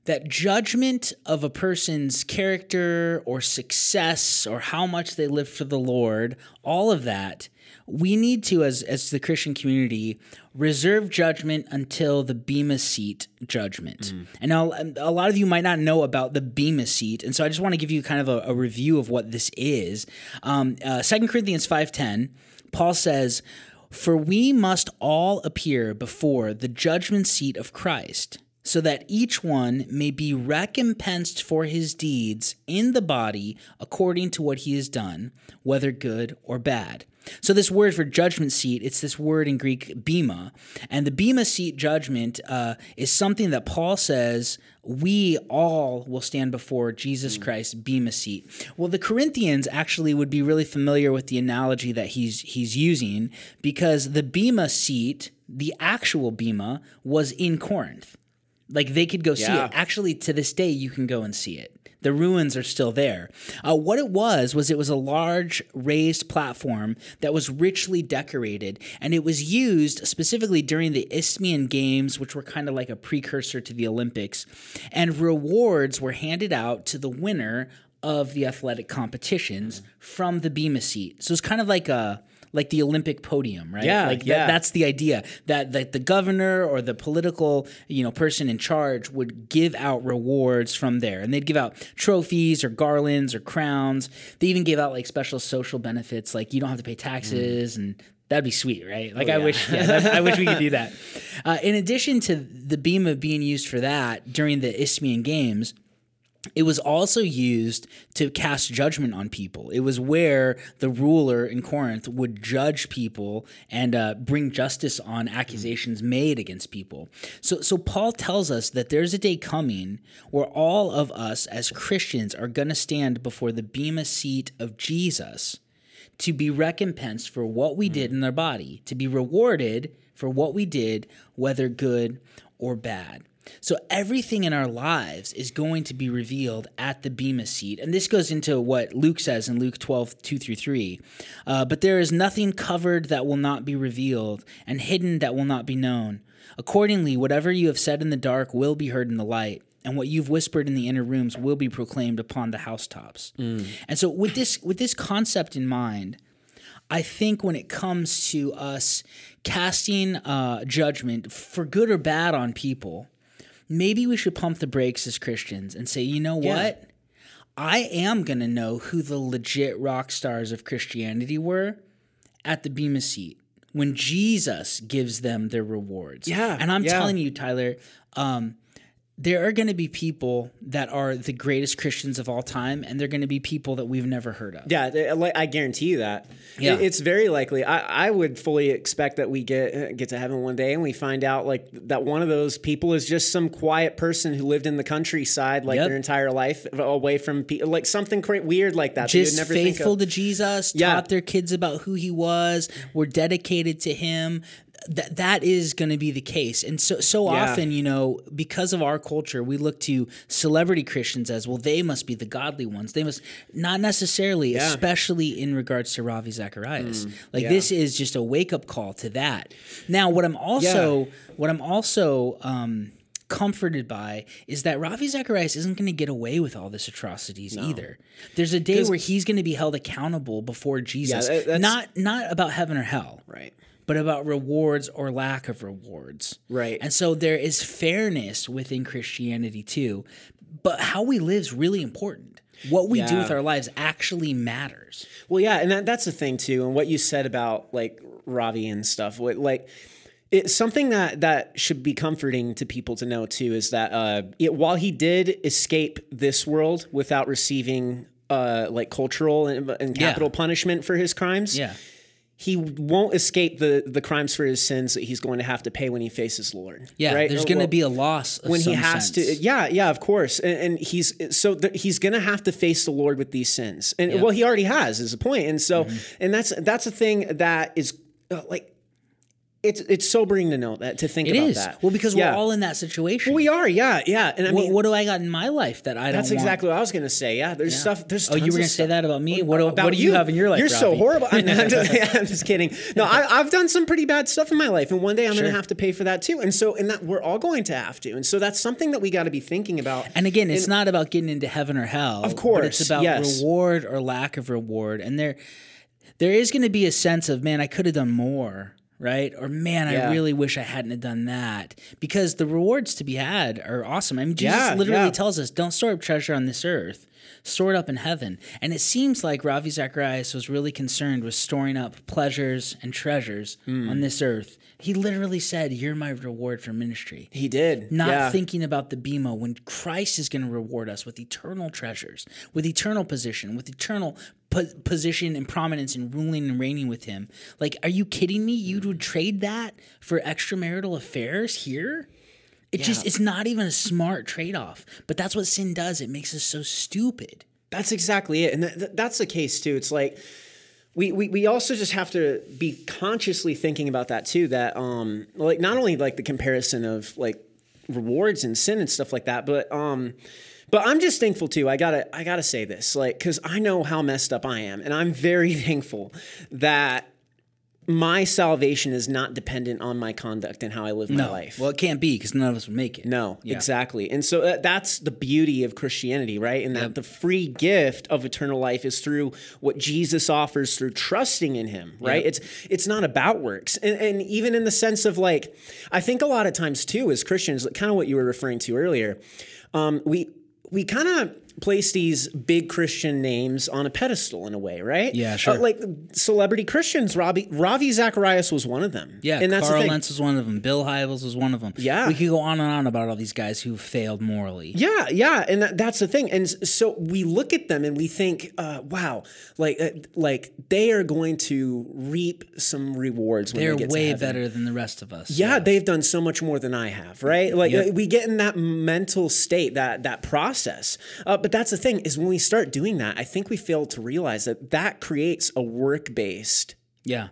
S2: that judgment of a person's character or success or how much they live for the Lord, all of that, we need to, as, as the Christian community, reserve judgment until the Bema seat judgment. Mm. And now, a lot of you might not know about the Bema seat, and so I just want to give you kind of a, a review of what this is. Um, uh, 2 Corinthians 5.10, Paul says, For we must all appear before the judgment seat of Christ so that each one may be recompensed for his deeds in the body according to what he has done, whether good or bad. So, this word for judgment seat, it's this word in Greek, bema. And the bema seat judgment uh, is something that Paul says we all will stand before Jesus mm. Christ, bema seat. Well, the Corinthians actually would be really familiar with the analogy that he's, he's using because the bema seat, the actual bema, was in Corinth. Like they could go see it. Actually, to this day, you can go and see it. The ruins are still there. Uh, what it was was it was a large raised platform that was richly decorated, and it was used specifically during the Isthmian Games, which were kind of like a precursor to the Olympics. And rewards were handed out to the winner of the athletic competitions from the Bema seat. So it's kind of like a like the Olympic podium, right?
S3: Yeah,
S2: like
S3: yeah.
S2: That, that's the idea that that the governor or the political you know person in charge would give out rewards from there, and they'd give out trophies or garlands or crowns. They even gave out like special social benefits, like you don't have to pay taxes mm. and That'd be sweet, right? Like oh, I yeah. wish, yeah, that, I wish we could do that. Uh, in addition to the bema being used for that during the Isthmian Games, it was also used to cast judgment on people. It was where the ruler in Corinth would judge people and uh, bring justice on accusations made against people. So, so Paul tells us that there's a day coming where all of us as Christians are going to stand before the bema seat of Jesus to be recompensed for what we did in our body, to be rewarded for what we did, whether good or bad. So everything in our lives is going to be revealed at the Bema seat. And this goes into what Luke says in Luke 12, 2 through 3. Uh, but there is nothing covered that will not be revealed, and hidden that will not be known. Accordingly, whatever you have said in the dark will be heard in the light. And what you've whispered in the inner rooms will be proclaimed upon the housetops. Mm. And so, with this with this concept in mind, I think when it comes to us casting uh, judgment for good or bad on people, maybe we should pump the brakes as Christians and say, you know what? Yeah. I am going to know who the legit rock stars of Christianity were at the Bema seat when Jesus gives them their rewards.
S3: Yeah.
S2: And I'm
S3: yeah.
S2: telling you, Tyler, um, there are going to be people that are the greatest Christians of all time, and they're going to be people that we've never heard of.
S3: Yeah, I guarantee you that. Yeah. it's very likely. I, I would fully expect that we get uh, get to heaven one day and we find out like that one of those people is just some quiet person who lived in the countryside like yep. their entire life, uh, away from people, like something weird like that.
S2: Just that faithful to Jesus, yeah. taught their kids about who he was, were dedicated to him that that is going to be the case. And so so yeah. often, you know, because of our culture, we look to celebrity Christians as well. They must be the godly ones. They must not necessarily, yeah. especially in regards to Ravi Zacharias. Mm, like yeah. this is just a wake up call to that. Now, what I'm also what I'm also um, comforted by is that Ravi Zacharias isn't going to get away with all this atrocities no. either. There's a day where he's going to be held accountable before Jesus. Yeah, not not about heaven or hell.
S3: Right
S2: but about rewards or lack of rewards.
S3: Right.
S2: And so there is fairness within Christianity too. But how we live is really important. What we yeah. do with our lives actually matters.
S3: Well, yeah, and that, that's the thing too. And what you said about like Ravi and stuff, what, like it's something that that should be comforting to people to know too is that uh, it, while he did escape this world without receiving uh, like cultural and, and capital yeah. punishment for his crimes,
S2: yeah
S3: he won't escape the the crimes for his sins that he's going to have to pay when he faces Lord.
S2: Yeah,
S3: right?
S2: there's going to well, be a loss when he
S3: has
S2: sense.
S3: to. Yeah, yeah, of course, and, and he's so th- he's going to have to face the Lord with these sins, and yeah. well, he already has is a point, and so mm-hmm. and that's that's a thing that is uh, like it's it's sobering to know that to think
S2: It
S3: about
S2: is
S3: that.
S2: well because
S3: Yeah.
S2: we're all in that situation.
S3: Well, we are, yeah, yeah. And I
S2: what,
S3: mean,
S2: what do I got in my life that I
S3: that's
S2: don't? want?
S3: exactly what I was gonna say. Yeah, there's stuff. There's
S2: Oh, you were gonna say that about me? What do,
S3: About
S2: what do you, have in your life?
S3: You're so horrible. I'm, just, yeah, I'm just kidding. No, I, I've done some pretty bad stuff in my life, and one day I'm
S2: Sure.
S3: going to have to pay for that too. And so, and that we're all going to have to. And so that's something that we got to be thinking about.
S2: And again, it's not about getting into heaven or hell.
S3: Of
S2: but it's about
S3: yes.
S2: reward or lack of reward. And there, there is going to be a sense of man, I could have done more, right? Or man, I really wish I hadn't have done that. Because the rewards to be had are awesome. I mean, Jesus
S3: Yeah,
S2: literally
S3: yeah.
S2: tells us, "Don't store up treasure on this earth." Store it up in heaven. And it seems like Ravi Zacharias was really concerned with storing up pleasures and treasures
S3: Hmm.
S2: on this earth. He literally said, You're my reward for ministry
S3: he did
S2: not
S3: yeah.
S2: thinking about the bema when Christ is going to reward us with eternal treasures, with eternal position, with eternal po- position and prominence and ruling and reigning with Him. Like, are you kidding me? You would trade that for extramarital affairs here? It just, it's not even a smart trade off. But that's what sin does. It makes us so stupid.
S3: That's exactly it, and th- th- that's the case too. It's like we, we we also just have to be consciously thinking about that too. That um like not only like the comparison of like rewards and sin and stuff like that, but um. But I'm just thankful too. I gotta, I gotta say this, like, because I know how messed up I am, and I'm very thankful that my salvation is not dependent on my conduct and how I live my
S2: No.
S3: life.
S2: Well, it can't be because none of us would make it.
S3: No,
S2: Yeah.
S3: exactly. And so that, that's the beauty of Christianity, right? And that the free gift of eternal life is through what Jesus offers through trusting in him, right? It's it's not about works. And, and even in the sense of like, I think a lot of times too, as Christians, kind of what you were referring to earlier, um, we we kind of place these big Christian names on a pedestal in a way, right?
S2: Yeah, sure.
S3: Uh, like celebrity Christians, Robbie Ravi Zacharias was one of them.
S2: Yeah,
S3: and that's
S2: Carl. Lentz was one of them. Bill Hybels was one of them.
S3: Yeah.
S2: we could go on and on about all these guys who failed morally.
S3: Yeah, yeah, and that, that's the thing. And so we look at them and we think, uh, "Wow, like, uh, like they are going to reap some rewards when
S2: They're
S3: they get
S2: way
S3: to heaven."
S2: better than the rest of us.
S3: Yeah, they've done so much more than I have, right? Like
S2: Yep.
S3: uh, we get in that mental state, that that process. Uh, but that's the thing is when we start doing that, I think we fail to realize that that creates a work based
S2: yeah.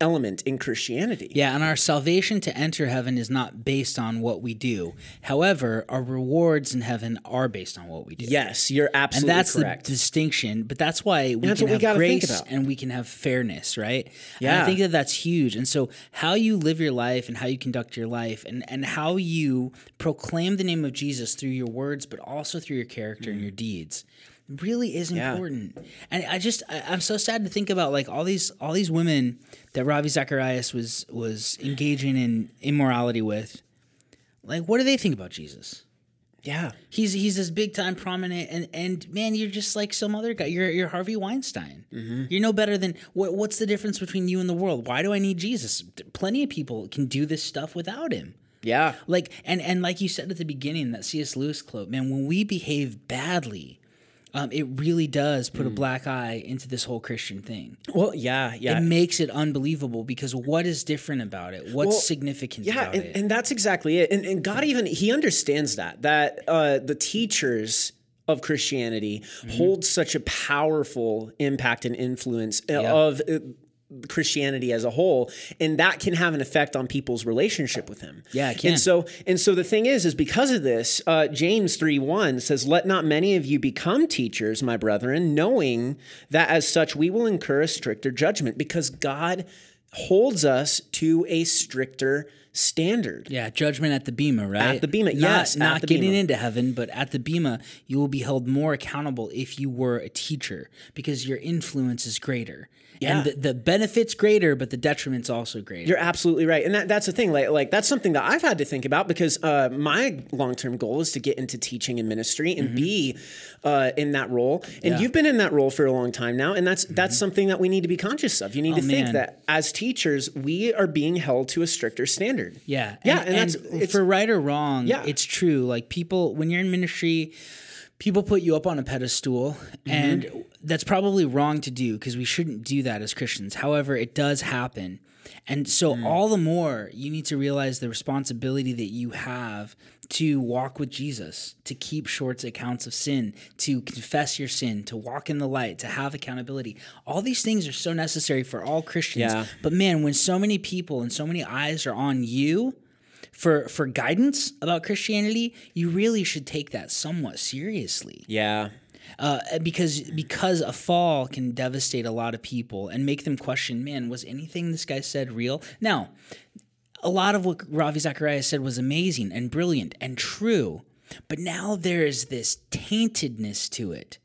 S3: Element in Christianity.
S2: Yeah, and our salvation to enter heaven is not based on what we do. However, our rewards in heaven are based on what we do.
S3: Yes, you're absolutely and
S2: that's
S3: correct.
S2: the distinction. But that's why we
S3: that's
S2: can
S3: we
S2: have
S3: think
S2: grace and we can have fairness, right? And
S3: Yeah.
S2: I think that that's huge. And so, how you live your life and how you conduct your life, and and how you proclaim the name of Jesus through your words, but also through your character and mm. your deeds, really is
S3: Mm. Yeah.
S2: important. And I just I, I'm so sad to think about like all these all these women that Ravi Zacharias was was engaging in immorality with. Like, what do they think about Jesus?
S3: yeah.
S2: He's he's this big time prominent and and man, you're just like some other guy. You're you're Harvey Weinstein.
S3: Mm-hmm.
S2: You're no better than what, what's the difference between you and the world? Why do I need Jesus? Plenty of people can do this stuff without him.
S3: Yeah.
S2: Like and and like you said at the beginning, that C.S. Lewis quote, man, when we behave badly, um, it really does
S3: Mm.
S2: put a black eye into this whole Christian thing.
S3: Well, yeah, yeah.
S2: It makes it unbelievable because what is different about it? What's
S3: Well,
S2: significant
S3: yeah
S2: about
S3: and, and that's exactly it and, and god even he understands that that uh, the teachers of christianity
S2: Mm-hmm.
S3: hold such a powerful impact and influence uh, of uh, Christianity as a whole, and that can have an effect on people's relationship with Him.
S2: Yeah, it can.
S3: And so, and so the thing is, is because of this, uh, James three one says, "Let not many of you become teachers, my brethren, knowing that as such we will incur a stricter judgment, because God holds us to a stricter standard."
S2: Yeah, judgment at the bema, right?
S3: At the bema,
S2: not,
S3: yes,
S2: Not getting
S3: bema.
S2: into heaven, but at the bema, you will be held more accountable if you were a teacher because your influence is greater.
S3: Yeah.
S2: And the, the benefit's greater, but the detriment's also greater.
S3: You're absolutely right, and that, that's the thing. Like, like that's something that I've had to think about because uh, my long term goal is to get into teaching and ministry and be uh, in that role. And
S2: Mm-hmm. Yeah. Mm-hmm.
S3: you've been in that role for a long time now, and that's that's something that we need to be conscious of. You need to think
S2: Oh, man.
S3: that as teachers, we are being held to a stricter standard.
S2: Yeah,
S3: Yeah,
S2: and,
S3: and that's-
S2: and
S3: it's-
S2: for right or wrong,
S3: Yeah.
S2: it's true. Like people, when you're in ministry, people put you up on a pedestal,
S3: Mm-hmm.
S2: and that's probably wrong to do because we shouldn't do that as Christians. However, it does happen. And so, mm. all the more, you need to realize the responsibility that you have to walk with Jesus, to keep short accounts of sin, to confess your sin, to walk in the light, to have accountability. All these things are so necessary for all Christians.
S3: Yeah.
S2: But man, when so many people and so many eyes are on you, for, for guidance about Christianity, you really should take that somewhat seriously
S3: Yeah.
S2: Uh, because because a fall can devastate a lot of people and make them question, man, was anything this guy said real? Now, a lot of what Ravi Zacharias said was amazing and brilliant and true, but now there is this taintedness to it.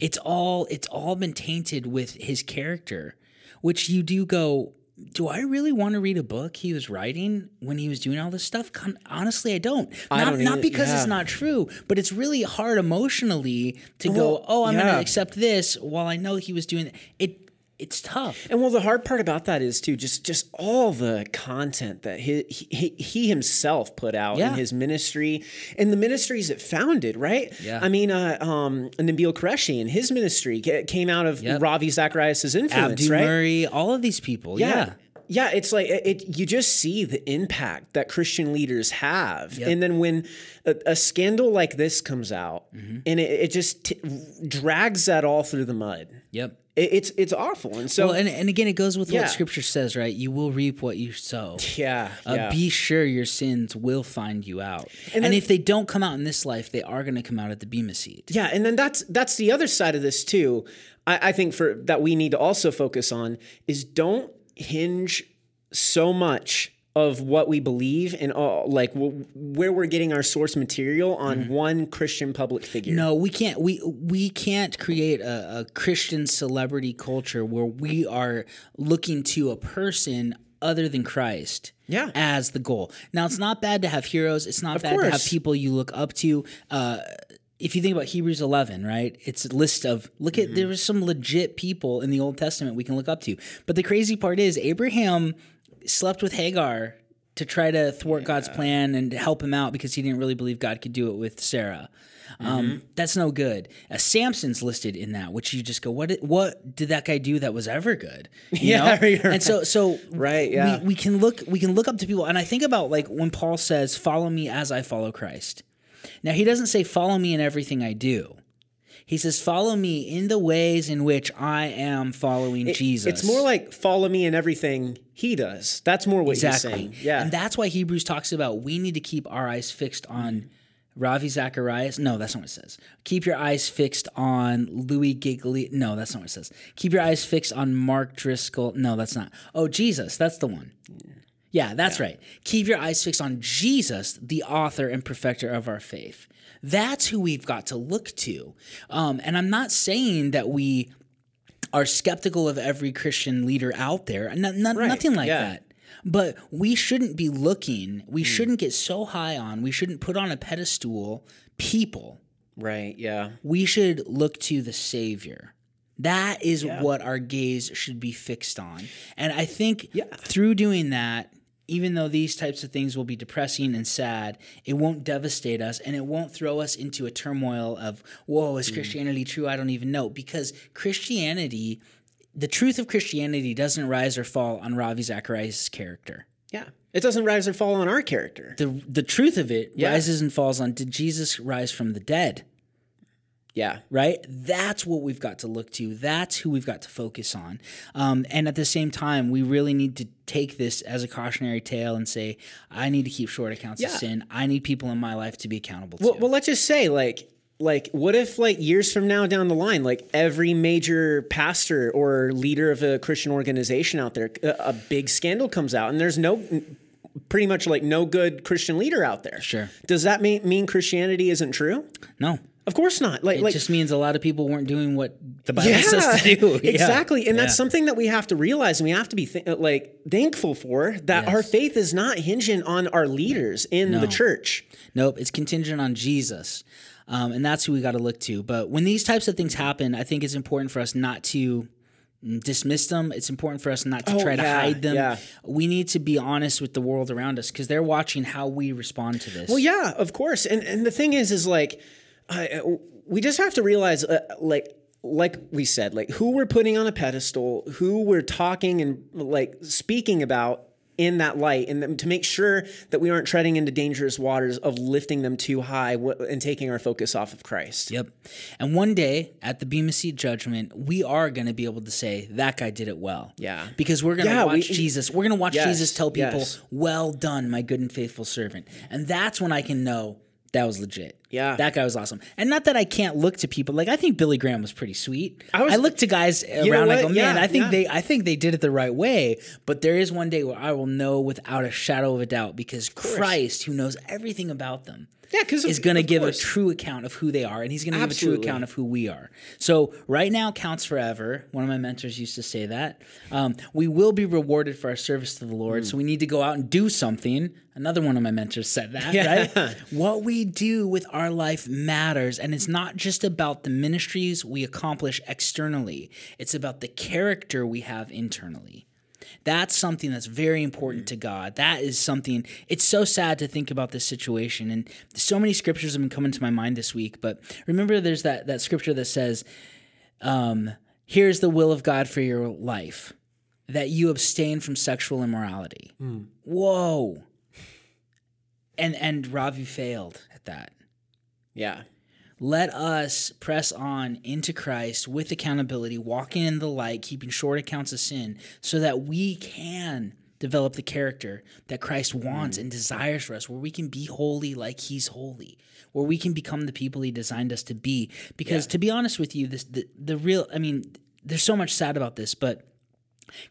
S2: It's all it's all been tainted with his character, which you do go. Do I really want to read a book he was writing when he was doing all this stuff? Honestly, I don't.
S3: I
S2: not
S3: don't
S2: not because
S3: yeah.
S2: it's not true, but it's really hard emotionally to go, "Oh, I'm going to accept this," while I know he was doing it. It's tough.
S3: And well, the hard part about that is too just just all the content that he he, he himself put out
S2: Yeah.
S3: in his ministry and the ministries that founded, right?
S2: Yeah.
S3: I mean, uh, um, Nabil Qureshi and his ministry came out of
S2: Yep.
S3: Ravi Zacharias' influence,
S2: Abdu
S3: right?
S2: Murray, all of these people. Yeah.
S3: Yeah. it's like it, it. You just see the impact that Christian leaders have,
S2: Yep.
S3: and then when a, a scandal like this comes out,
S2: Mm-hmm.
S3: and it, it just t- drags that all through the mud,
S2: Yep.
S3: It, it's it's awful. And so,
S2: Well, and, and again, it goes with
S3: Yeah.
S2: what Scripture says, right? You will reap what you sow.
S3: yeah,
S2: Uh,
S3: yeah.
S2: Be sure your sins will find you out. And,
S3: then-
S2: if they don't come out in this life, they are going to come out at the Bema seat.
S3: Yeah, and then that's that's the other side of this too. I, I think for that we need to also focus on is don't hinge so much of what we believe and all like w- where we're getting our source material on one Christian public figure.
S2: No, we can't. We we can't create a, a Christian celebrity culture where we are looking to a person other than Christ.
S3: Yeah.
S2: as the goal. Now, it's not bad to have heroes. It's not bad to have people you look up to. Uh, if you think about Hebrews 11, right? It's a list of look
S3: Mm-hmm.
S2: at there was some legit people in the Old Testament we can look up to. But the crazy part is Abraham slept with Hagar to try to thwart God's plan and to help him out because he didn't really believe God could do it with Sarah. Um,
S3: Mm-hmm.
S2: that's no good. Uh, Samson's listed in that, which you just go, what? Did, what did that guy do that was ever good? You
S3: Yeah,
S2: and so so
S3: Right, yeah.
S2: we, we can look we can look up to people, and I think about like when Paul says, "Follow me as I follow Christ." Now he doesn't say, "Follow me in everything I do." He says, "Follow me in the ways in which I am following Jesus."
S3: It's more like follow me in everything he does. That's more what
S2: exactly,
S3: he's saying. Yeah.
S2: and that's why Hebrews talks about we need to keep our eyes fixed on. Ravi Zacharias. No, that's not what it says. Keep your eyes fixed on Louis Giglio. No, that's not what it says. Keep your eyes fixed on Mark Driscoll. No, that's not. Oh, Jesus. That's the one. Yeah, that's right. Keep your eyes fixed on Jesus, the author and perfecter of our faith. That's who we've got to look to. Um, and I'm not saying that we are skeptical of every Christian leader out there. No, no- Nothing like
S3: yeah.
S2: that. But we shouldn't be looking, we shouldn't get so high on, we shouldn't put on a pedestal people.
S3: right. Yeah.
S2: We should look to the Savior. That is what our gaze should be fixed on. And I think yeah. through doing that, even though these types of things will be depressing and sad, it won't devastate us and it won't throw us into a turmoil of, whoa, is mm. Christianity true? I don't even know. Because Christianity, the truth of Christianity doesn't rise or fall on Ravi Zacharias' character.
S3: Yeah. It doesn't rise or fall on our character.
S2: The, the truth of it
S3: Yeah.
S2: rises and falls on did Jesus rise from the dead?
S3: Yeah.
S2: right? That's what we've got to look to. That's who we've got to focus on. Um, and at the same time, we really need to take this as a cautionary tale and say, I need to keep short accounts of sin. I need people in my life to be accountable
S3: Well,
S2: to.
S3: well, let's just say, like, like, what if, like, years from now down the line, like, every major pastor or leader of a Christian organization out there, a, a big scandal comes out, and there's no, pretty much like no good Christian leader out there.
S2: Sure.
S3: Does that mean mean Christianity isn't true?
S2: no.
S3: Of course not. Like,
S2: It
S3: like,
S2: just means a lot of people weren't doing what the Bible says to do. Yeah.
S3: exactly, and that's something that we have to realize, and we have to be th- like thankful for that our faith is not hinging on our leaders in the church.
S2: Nope, it's contingent on Jesus. Um, and that's who we got to look to. But when these types of things happen, I think it's important for us not to dismiss them. It's important for us not to
S3: Oh,
S2: try to
S3: yeah,
S2: hide them.
S3: yeah.
S2: We need to be honest with the world around us because they're watching how we respond to this.
S3: Well, yeah, of course. And and the thing is, is like, I, we just have to realize, uh, like, like we said, like who we're putting on a pedestal, who we're talking and like speaking about in that light, and to make sure that we aren't treading into dangerous waters of lifting them too high and taking our focus off of Christ.
S2: Yep. And one day at the Bema Seat judgment, we are going to be able to say that guy did it well.
S3: Yeah.
S2: Because we're going to
S3: Yeah,
S2: watch
S3: we-
S2: Jesus. We're going to watch
S3: Yes,
S2: Jesus tell people,
S3: yes.
S2: "Well done, my good and faithful servant." And that's when I can know that was legit.
S3: Yeah.
S2: That guy was awesome. And not that I can't look to people like I think Billy Graham was pretty sweet. I,
S3: I
S2: look to guys around. I go, oh, man,
S3: Yeah,
S2: I think
S3: yeah.
S2: they, I think they did it the right way. But there is one day where I will know without a shadow of a doubt because Christ, who knows everything about them,
S3: Yeah,
S2: is going to give a true account of who they are, and he's going to give a true account of who we are. So right now counts forever. One of my mentors used to say that. Um, we will be rewarded for our service to the Lord, so we need to go out and do something. Another one of my mentors said that, right? What we do with our life matters, and it's not just about the ministries we accomplish externally. It's about the character we have internally. That's something that's very important to God. That is something, it's so sad to think about this situation. And so many scriptures have been coming to my mind this week. But remember, there's that, that scripture that says, um, Here's the will of God for your life, that you abstain from sexual immorality. Whoa. And, and Ravi failed at that
S3: Yeah.
S2: Let us press on into Christ with accountability, walking in the light, keeping short accounts of sin, so that we can develop the character that Christ wants and desires for us, where we can be holy like He's holy, where we can become the people He designed us to be. Because to be honest with you, this the, the real I mean, there's so much sad about this, but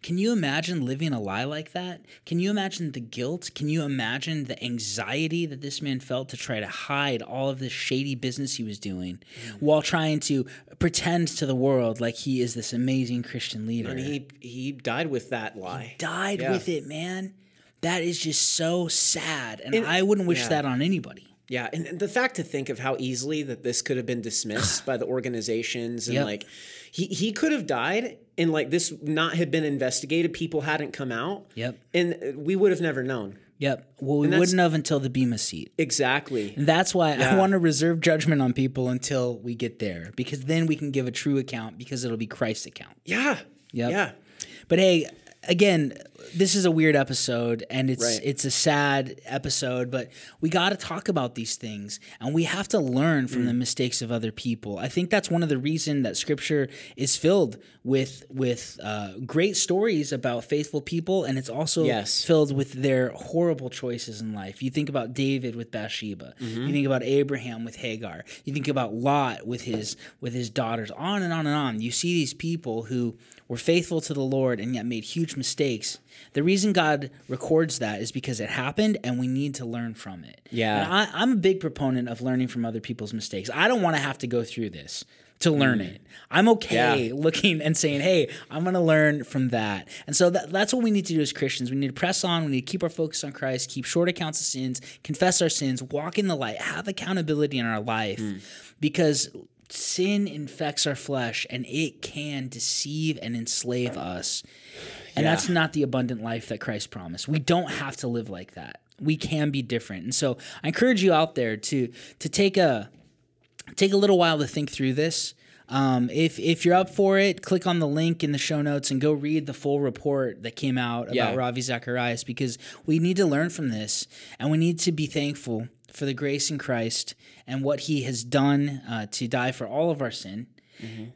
S2: can you imagine living a lie like that? Can you imagine the guilt? Can you imagine the anxiety that this man felt to try to hide all of this shady business he was doing mm. while trying to pretend to the world like he is this amazing Christian leader?
S3: And he he died with that lie.
S2: died
S3: Yeah.
S2: with it, man. That is just so sad. And, I wouldn't wish
S3: yeah.
S2: that on anybody.
S3: Yeah, and and the fact to think of how easily that this could have been dismissed by the organizations and
S2: Yep.
S3: like he he could have died and like this not had been investigated, people hadn't come out.
S2: Yep.
S3: And we would have never known.
S2: Yep. Well, we wouldn't have until the Bema seat.
S3: Exactly.
S2: And that's why I want to reserve judgment on people until we get there, because then we can give a true account because it'll be Christ's account.
S3: Yeah.
S2: Yep.
S3: Yeah.
S2: But hey, again, this is a weird episode and it's
S3: Right.
S2: it's a sad episode, but we got to talk about these things and we have to learn from
S3: Mm.
S2: the mistakes of other people. I think that's one of the reason that scripture is filled with with uh, great stories about faithful people and it's also
S3: Yes.
S2: filled with their horrible choices in life. You think about David with Bathsheba.
S3: Mm-hmm.
S2: You think about Abraham with Hagar. You think about Lot with his with his daughters. On and on and on. You see these people who were faithful to the Lord and yet made huge mistakes. The reason God records that is because it happened and we need to learn from it.
S3: Yeah.
S2: And I, I'm a big proponent of learning from other people's mistakes. I don't want to have to go through this to learn it. I'm okay
S3: Mm. Yeah.
S2: looking and saying, hey, I'm going to learn from that. And so that, that's what we need to do as Christians. We need to press on. We need to keep our focus on Christ, keep short accounts of sins, confess our sins, walk in the light, have accountability in our life
S3: Mm.
S2: because sin infects our flesh and it can deceive and enslave us. And
S3: Yeah.
S2: that's not the abundant life that Christ promised. We don't have to live like that. We can be different. And so I encourage you out there to to take a take a little while to think through this. Um, if if you're up for it, click on the link in the show notes and go read the full report that came out about
S3: Yeah.
S2: Ravi Zacharias because we need to learn from this and we need to be thankful for the grace in Christ and what He has done uh, to die for all of our sin.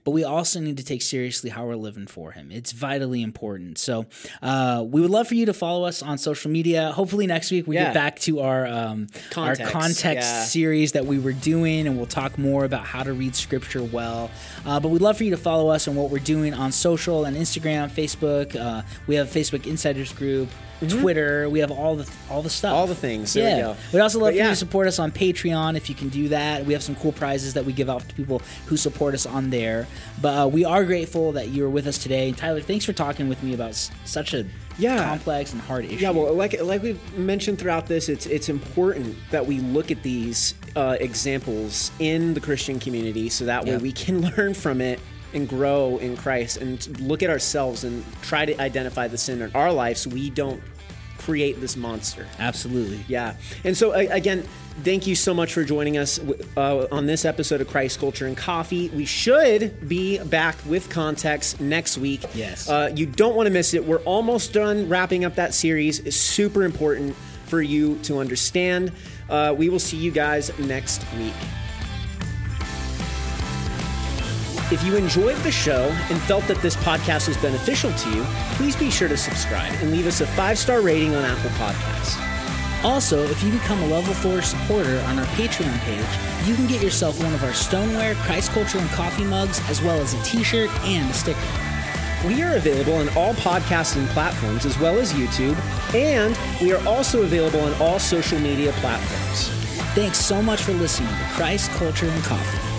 S2: But we also need to take seriously how we're living for Him. It's vitally important. So uh, we would love for you to follow us on social media. Hopefully next week we
S3: Yeah.
S2: get back to our um,
S3: Context,
S2: our context
S3: yeah.
S2: series that we were doing, and we'll talk more about how to read scripture well. Uh, but we'd love for you to follow us on what we're doing on social and Instagram, Facebook. Uh, we have a Facebook Insiders group, Twitter. We have all the all the stuff,
S3: Mm-hmm. All the things. There
S2: yeah.
S3: we go.
S2: We'd also love
S3: But
S2: for you to support us on Patreon if you can do that. We have some cool prizes that we give out to people who support us on there. But uh, we are grateful that you're with us today. Tyler, thanks for talking with me about s- such a
S3: Yeah.
S2: complex and hard issue.
S3: Yeah, well, like like we've mentioned throughout this, it's it's important that we look at these uh, examples in the Christian community, so that way
S2: Yeah.
S3: we can learn from it and grow in Christ, and look at ourselves and try to identify the sin in our life, so we don't create this monster.
S2: Absolutely.
S3: Yeah. And so, again, thank you so much for joining us uh, on this episode of Christ Culture and Coffee. We should be back with context next week.
S2: Yes.
S3: Uh, you don't want to miss it. We're almost done wrapping up that series. It's super important for you to understand. Uh, we will see you guys next week. If you enjoyed the show and felt that this podcast was beneficial to you, please be sure to subscribe and leave us a five star rating on Apple Podcasts.
S2: Also, if you become a level 4 supporter on our Patreon page, you can get yourself one of our stoneware, Christ Culture, and coffee mugs, as well as a t shirt and a sticker.
S3: We are available on all podcasting platforms as well as YouTube, and we are also available on all social media platforms.
S2: Thanks so much for listening to Christ Culture and Coffee.